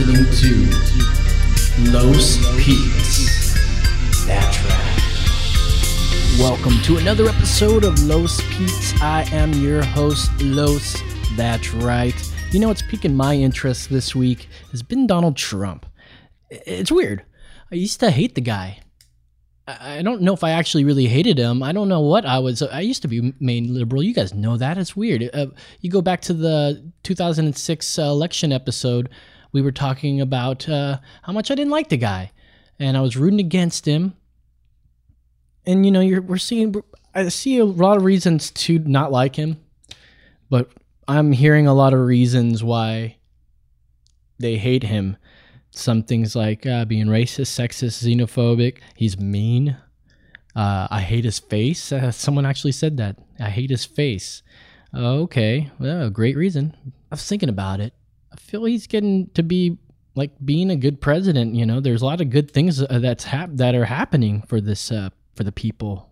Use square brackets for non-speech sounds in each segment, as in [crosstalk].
listening to Los Peaks. That's right. Welcome to another episode of Los Peaks. I am your host, Los. That's right. You know what's piquing my interest this week has been Donald Trump. It's weird. I used to hate the guy. I don't know if I actually really hated him. I don't know what I was. I used to be main liberal. You guys know that. It's weird. Uh, you go back to the 2006 uh, election episode. We were talking about uh, how much I didn't like the guy, and I was rooting against him. And you know, you're we're seeing. I see a lot of reasons to not like him, but I'm hearing a lot of reasons why they hate him some things like uh, being racist, sexist, xenophobic. He's mean. Uh, I hate his face. Uh, someone actually said that. I hate his face. okay, well, great reason. I was thinking about it. He's getting to be like being a good president. You know, there's a lot of good things uh, that's hap- that are happening for this uh, for the people.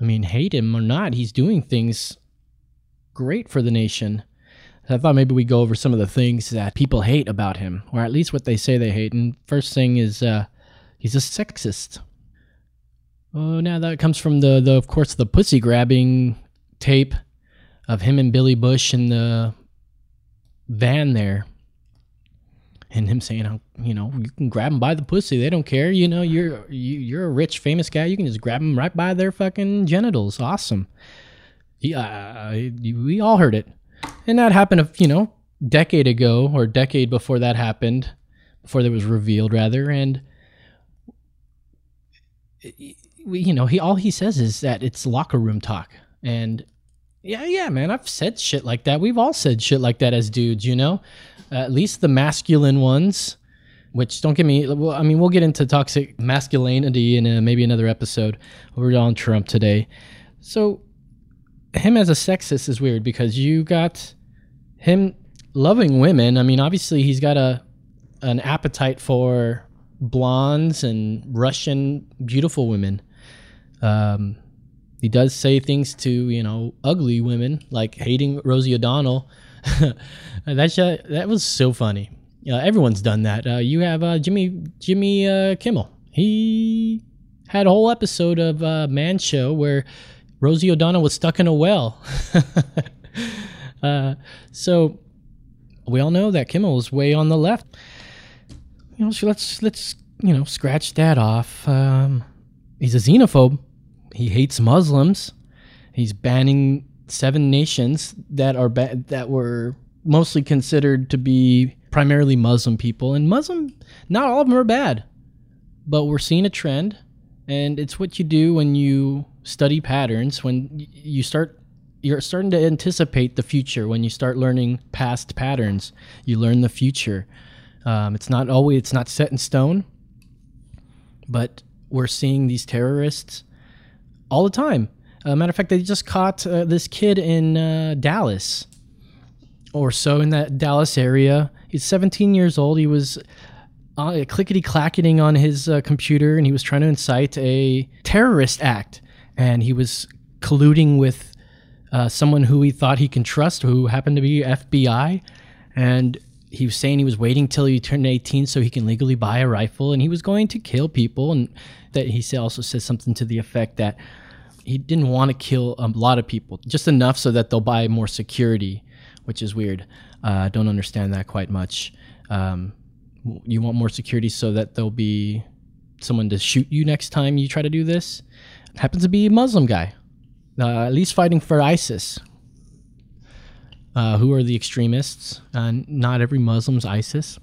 I mean, hate him or not, he's doing things great for the nation. I thought maybe we go over some of the things that people hate about him, or at least what they say they hate. And first thing is, uh, he's a sexist. Oh, now that comes from the, the, of course, the pussy grabbing tape of him and Billy Bush in the van there, and him saying, oh, you know, you can grab them by the pussy. They don't care. You know, you're you, you're a rich, famous guy. You can just grab them right by their fucking genitals. Awesome. Yeah, uh, we all heard it and that happened you know decade ago or decade before that happened before that was revealed rather and you know he all he says is that it's locker room talk and yeah yeah man. I've said shit like that. We've all said shit like that as dudes you know? Uh, at least the masculine ones which don't get me well, i mean we'll get into toxic masculinity in a, maybe another episode. Over on trump today. So him as a sexist is weird because you got him loving women. I mean, obviously he's got a an appetite for blondes and Russian beautiful women. Um, he does say things to you know ugly women like hating Rosie O'Donnell. [laughs] that that was so funny. Uh, everyone's done that. Uh, you have uh, Jimmy Jimmy uh, Kimmel. He had a whole episode of uh, Man Show where Rosie O'Donnell was stuck in a well. [laughs] uh, so we all know that Kimmel is way on the left. You know, so let's let's you know scratch that off. Um, he's a xenophobe. He hates Muslims. He's banning seven nations that are ba- that were mostly considered to be primarily Muslim people. And Muslim, not all of them are bad, but we're seeing a trend, and it's what you do when you study patterns when you start you're starting to anticipate the future when you start learning past patterns you learn the future um, it's not always it's not set in stone but we're seeing these terrorists all the time. Uh, matter of fact they just caught uh, this kid in uh, dallas or so in that dallas area. He's 17 years old. He was uh, clickety clacketing on his uh, computer and he was trying to incite a terrorist act. And he was colluding with uh, someone who he thought he can trust, who happened to be FBI, and he was saying he was waiting till he turned 18 so he can legally buy a rifle, and he was going to kill people, and that he also said something to the effect that he didn't want to kill a lot of people, just enough so that they'll buy more security, which is weird. Uh, I uh, don't understand that quite much. Um, you want more security so that there'll be someone to shoot you next time you try to do this happens to be a Muslim guy, uh, at least fighting for ISIS. Uh, who are the extremists? Uh, not every Muslim's ISIS,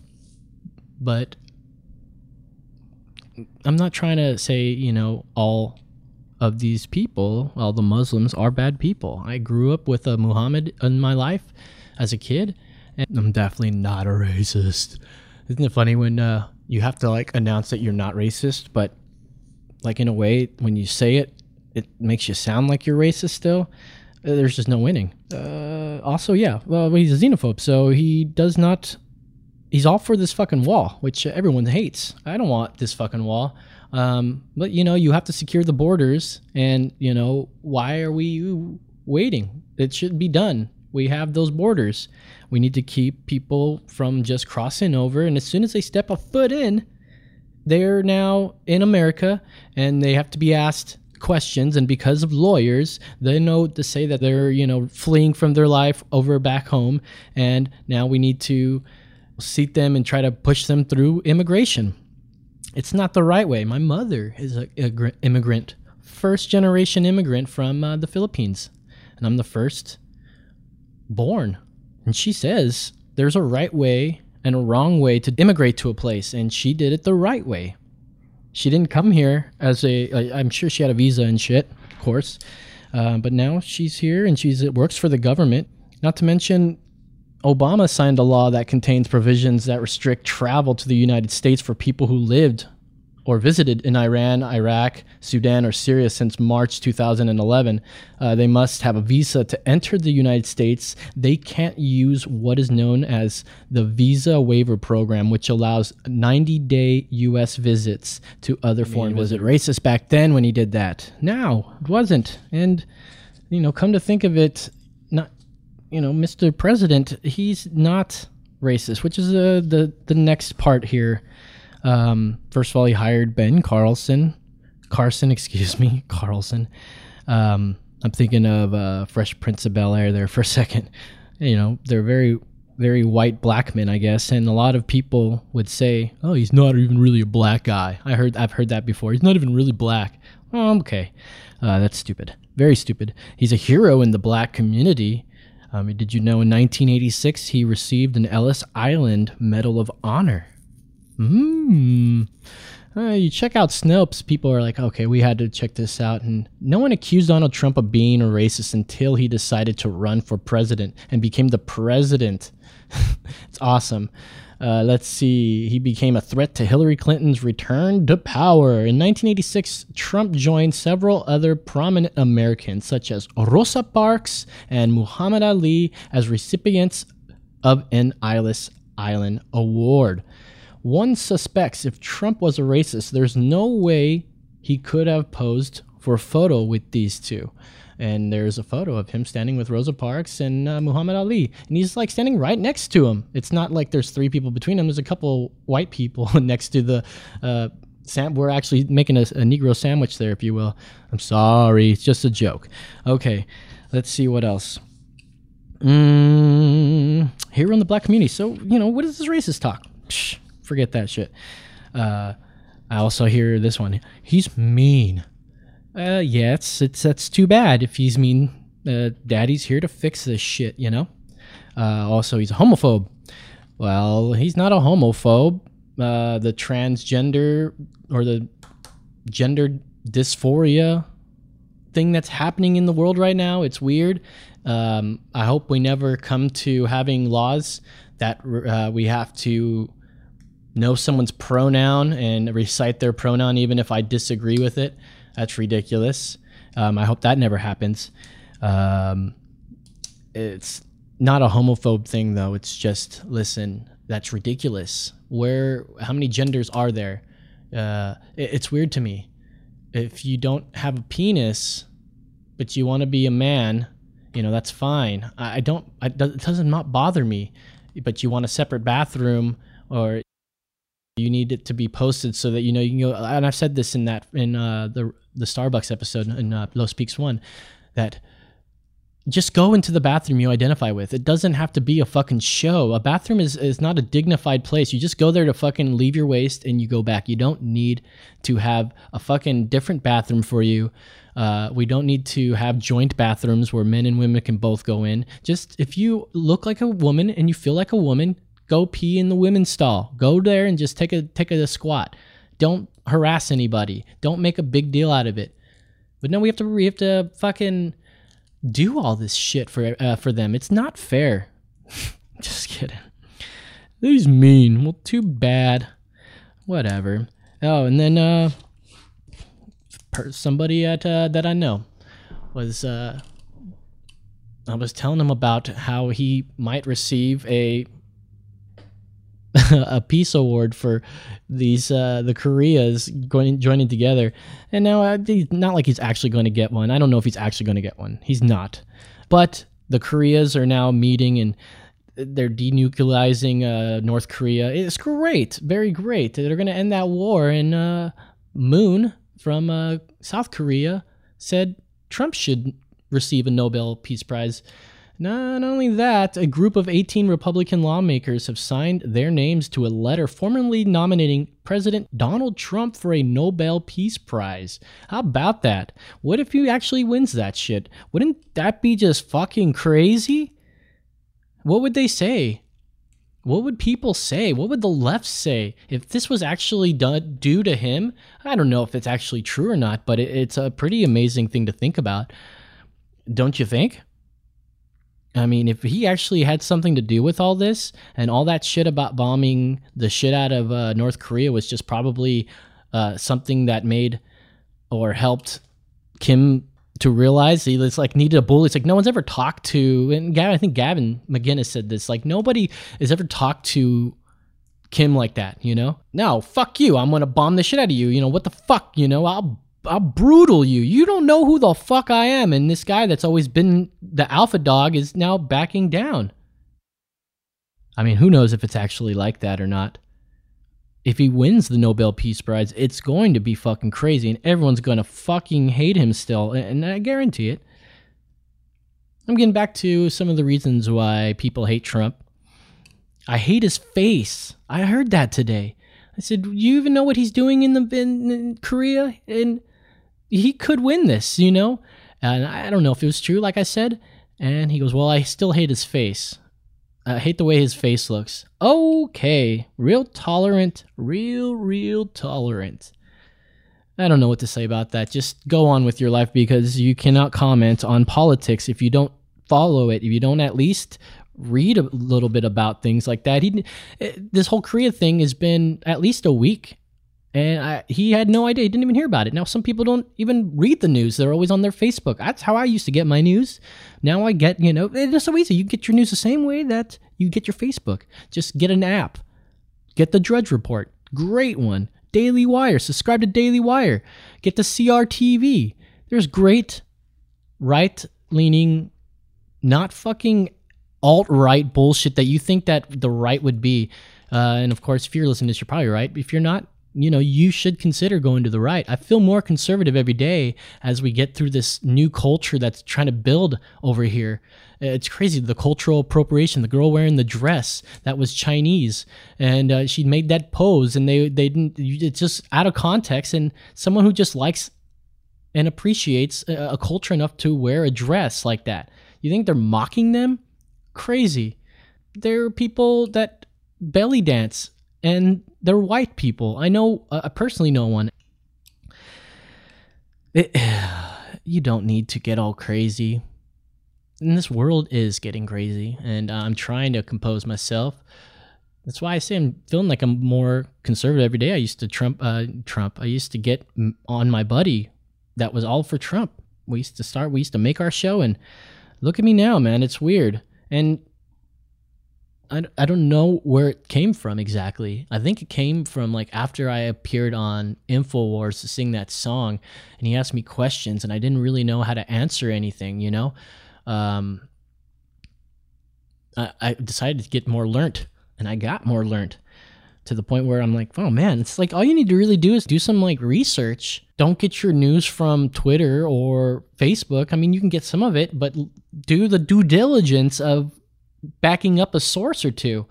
but I'm not trying to say you know all of these people, all the Muslims are bad people. I grew up with a Muhammad in my life as a kid, and I'm definitely not a racist. Isn't it funny when uh, you have to like announce that you're not racist, but like in a way when you say it it makes you sound like you're racist still there's just no winning uh, also yeah well he's a xenophobe so he does not he's all for this fucking wall which everyone hates i don't want this fucking wall um, but you know you have to secure the borders and you know why are we waiting it should be done we have those borders. We need to keep people from just crossing over. And as soon as they step a foot in, they're now in America and they have to be asked questions and because of lawyers they know to say that they're you know fleeing from their life over back home and now we need to seat them and try to push them through immigration. It's not the right way. My mother is an immigrant first generation immigrant from uh, the philippines and i'm the first born. And she says there's a right way and a wrong way to immigrate to a place and she did it the right way she didn't come here as a. I'm sure she had a visa and shit, of course, uh, but now she's here and she's it works for the government. Not to mention, Obama signed a law that contains provisions that restrict travel to the United States for people who lived or visited in Iran, Iraq, Sudan, or Syria since March 2011. Uh, they must have a visa to enter the United States. They can't use what is known as the Visa Waiver Program, which allows 90 day U.S. visits to other I mean, foreign visitors. Was it racist back then when he did that? No, it wasn't. And, you know, come to think of it, not, you know, Mr. President, he's not racist, which is uh, the, the next part here. Um, first of all, he hired Ben Carlson, Carson, [laughs] excuse me, Carlson. Um, I'm thinking of uh, Fresh Prince of Bel Air there for a [laughs] second. You know, they're very, very white black men, I guess, and a lot of people would say, "Oh, he's not even really a black guy." I heard, I've heard that before. He's not even really black. Oh, okay, uh, that's stupid. Very stupid. He's a hero in the black community. Um, did you know in 1986 he received an Ellis Island Medal of Honor? Uh, you check out Snopes, people are like, okay, we had to check this out. And no one accused Donald Trump of being a racist until he decided to run for president and became the president. [laughs] it's awesome. Uh, let's see. He became a threat to Hillary Clinton's return to power. In 1986, Trump joined several other prominent Americans, such as Rosa Parks and Muhammad Ali, as recipients of an Ellis Island Award. One suspects if Trump was a racist, there's no way he could have posed for a photo with these two. And there's a photo of him standing with Rosa Parks and uh, Muhammad Ali. And he's like standing right next to him. It's not like there's three people between them, there's a couple white people [laughs] next to the. Uh, Sam, we're actually making a, a Negro sandwich there, if you will. I'm sorry, it's just a joke. Okay, let's see what else. Mm, here on the black community. So, you know, what is this racist talk? Psh, forget that shit. Uh, I also hear this one. He's mean. Uh, yeah, it's it's that's too bad if he's mean. Uh, Daddy's here to fix this shit, you know. Uh, also, he's a homophobe. Well, he's not a homophobe. Uh, the transgender or the gender dysphoria thing that's happening in the world right now, it's weird. Um, I hope we never come to having laws that uh, we have to know someone's pronoun and recite their pronoun even if I disagree with it. That's ridiculous. Um, I hope that never happens. Um, it's not a homophobe thing though. It's just listen. That's ridiculous. Where? How many genders are there? Uh, it, it's weird to me. If you don't have a penis, but you want to be a man, you know that's fine. I, I don't. I, it doesn't not bother me. But you want a separate bathroom or you need it to be posted so that you know you can go. And I've said this in that in uh, the the Starbucks episode in uh, Los Peaks one, that just go into the bathroom you identify with. It doesn't have to be a fucking show. A bathroom is, is not a dignified place. You just go there to fucking leave your waste and you go back. You don't need to have a fucking different bathroom for you. Uh, we don't need to have joint bathrooms where men and women can both go in. Just if you look like a woman and you feel like a woman, Go pee in the women's stall. Go there and just take a take a squat. Don't harass anybody. Don't make a big deal out of it. But no, we have to we have to fucking do all this shit for uh, for them. It's not fair. [laughs] just kidding. These mean. Well, too bad. Whatever. Oh, and then uh, somebody at uh, that I know was uh, I was telling him about how he might receive a [laughs] a peace award for these uh, the Koreas going joining together, and now uh, not like he's actually going to get one. I don't know if he's actually going to get one. He's not, but the Koreas are now meeting and they're denuclearizing uh, North Korea. It's great, very great. They're going to end that war. And uh, Moon from uh, South Korea said Trump should receive a Nobel Peace Prize. Not only that, a group of 18 Republican lawmakers have signed their names to a letter formally nominating President Donald Trump for a Nobel Peace Prize. How about that? What if he actually wins that shit? Wouldn't that be just fucking crazy? What would they say? What would people say? What would the left say if this was actually done due to him? I don't know if it's actually true or not, but it's a pretty amazing thing to think about. Don't you think? I mean, if he actually had something to do with all this and all that shit about bombing the shit out of uh, North Korea was just probably uh, something that made or helped Kim to realize he was like needed a bully. It's like no one's ever talked to, and Gavin, I think Gavin McInnes said this. Like nobody has ever talked to Kim like that. You know? No, fuck you. I'm gonna bomb the shit out of you. You know what the fuck? You know I'll I'll brutal you. You don't know who the fuck I am. And this guy that's always been the alpha dog is now backing down. I mean, who knows if it's actually like that or not. If he wins the Nobel Peace Prize, it's going to be fucking crazy and everyone's going to fucking hate him still. And I guarantee it. I'm getting back to some of the reasons why people hate Trump. I hate his face. I heard that today. I said, "You even know what he's doing in the in, in Korea?" And he could win this, you know? And I don't know if it was true, like I said. And he goes, Well, I still hate his face. I hate the way his face looks. Okay. Real tolerant. Real, real tolerant. I don't know what to say about that. Just go on with your life because you cannot comment on politics if you don't follow it, if you don't at least read a little bit about things like that. He, eh, this whole Korea thing has been at least a week and I, he had no idea. He didn't even hear about it. Now, some people don't even read the news. They're always on their Facebook. That's how I used to get my news. Now I get, you know, it's so easy. You get your news the same way that you get your Facebook. Just get an app. Get the Drudge Report. Great one. Daily Wire. Subscribe to Daily Wire. Get the CRTV. There's great right leaning, not fucking alt right bullshit that you think that the right would be. Uh, and of course, if you're listening to this, you're probably right. If you're not, you know, you should consider going to the right. I feel more conservative every day as we get through this new culture that's trying to build over here. It's crazy the cultural appropriation. The girl wearing the dress that was Chinese, and uh, she made that pose, and they they didn't. It's just out of context. And someone who just likes and appreciates a, a culture enough to wear a dress like that, you think they're mocking them? Crazy. There are people that belly dance and they're white people. I know, uh, I personally know one. It, [sighs] you don't need to get all crazy. And this world is getting crazy, and I'm trying to compose myself. That's why I say I'm feeling like I'm more conservative every day. I used to Trump, uh, Trump. I used to get on my buddy. That was all for Trump. We used to start. We used to make our show, and look at me now, man. It's weird. And I, I don't know where it came from exactly. I think it came from like after I appeared on InfoWars to sing that song, and he asked me questions, and I didn't really know how to answer anything, you know? Um, I, I decided to get more learnt, and I got more learnt to the point where I'm like, oh man, it's like all you need to really do is do some like research. Don't get your news from Twitter or Facebook. I mean, you can get some of it, but do the due diligence of backing up a source or two.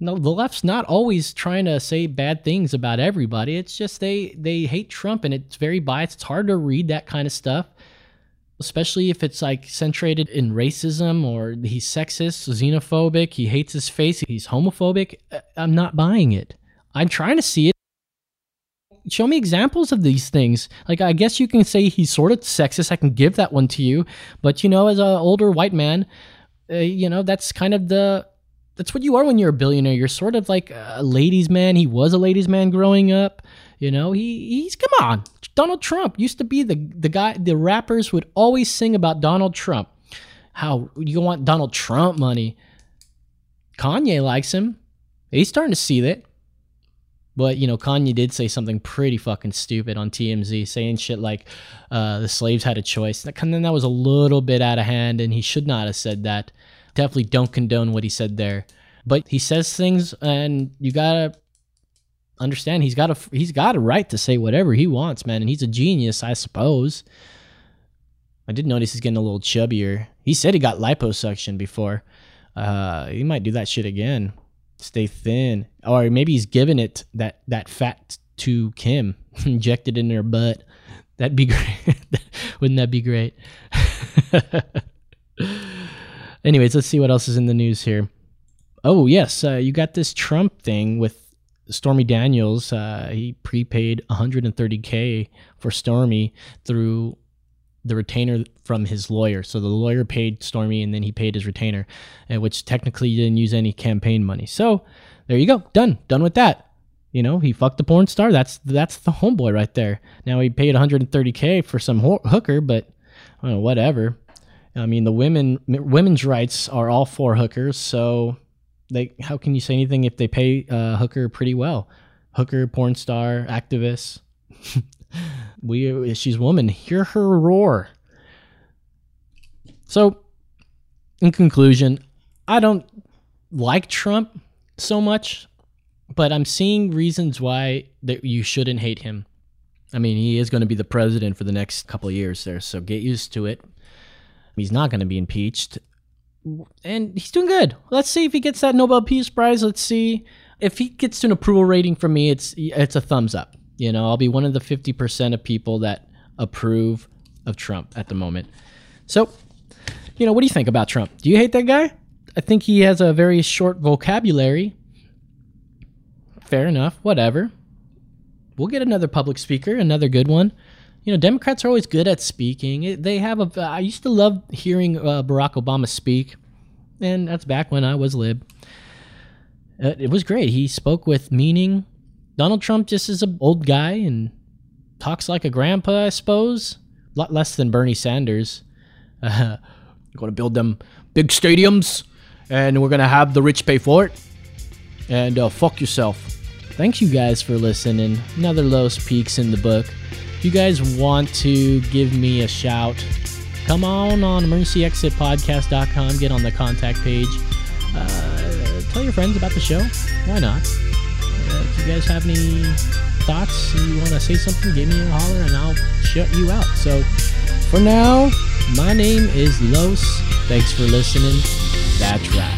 No, the left's not always trying to say bad things about everybody. It's just they they hate Trump and it's very biased. It's hard to read that kind of stuff, especially if it's like centrated in racism or he's sexist, xenophobic, he hates his face, he's homophobic. I'm not buying it. I'm trying to see it. Show me examples of these things. Like I guess you can say he's sort of sexist. I can give that one to you, but you know, as an older white man, uh, you know, that's kind of the that's what you are when you're a billionaire. You're sort of like a ladies' man. He was a ladies' man growing up. You know, he he's come on. Donald Trump used to be the the guy. The rappers would always sing about Donald Trump. How you want Donald Trump money? Kanye likes him. He's starting to see that. But you know, Kanye did say something pretty fucking stupid on TMZ, saying shit like uh, the slaves had a choice. And then that was a little bit out of hand, and he should not have said that. Definitely don't condone what he said there. But he says things, and you gotta understand he's got a he's got a right to say whatever he wants, man. And he's a genius, I suppose. I did notice he's getting a little chubbier. He said he got liposuction before. Uh, he might do that shit again stay thin, or maybe he's giving it that that fat to Kim, [laughs] injected in her butt. That'd be [laughs] great. Wouldn't that be great? [laughs] Anyways, let's see what else is in the news here. Oh yes, uh, you got this Trump thing with Stormy Daniels. Uh, he prepaid 130k for Stormy through the retainer from his lawyer. So the lawyer paid Stormy and then he paid his retainer, uh, which technically didn't use any campaign money. So there you go. Done. Done with that. You know, he fucked the porn star. That's that's the homeboy right there. Now he paid 130k for some ho- hooker, but know, whatever. I mean, the women women's rights are all for hookers, so they how can you say anything if they pay uh, hooker pretty well? Hooker, porn star, activist. [laughs] we she's woman. Hear her roar. So, in conclusion, I don't like Trump so much, but I'm seeing reasons why that you shouldn't hate him. I mean, he is going to be the president for the next couple years there, so get used to it. He's not going to be impeached. And he's doing good. Let's see if he gets that Nobel Peace Prize. Let's see if he gets an approval rating from me. It's it's a thumbs up. You know, I'll be one of the 50% of people that approve of Trump at the moment. So, you know, what do you think about Trump? Do you hate that guy? I think he has a very short vocabulary. Fair enough, whatever. We'll get another public speaker, another good one. You know, Democrats are always good at speaking. They have a. I used to love hearing uh, Barack Obama speak, and that's back when I was lib. Uh, it was great. He spoke with meaning Donald Trump just is an old guy and talks like a grandpa, I suppose. A lot less than Bernie Sanders. Uh, [laughs] we're going to build them big stadiums, and we're going to have the rich pay for it. And uh, fuck yourself. Thanks, you guys, for listening. Another Los Peaks in the book. If you guys want to give me a shout, come on on emergencyexitpodcast.com. Get on the contact page. Uh, tell your friends about the show. Why not? If you guys have any thoughts you want to say something, give me a holler and I'll shut you out. So for now, my name is Los. Thanks for listening. That's right.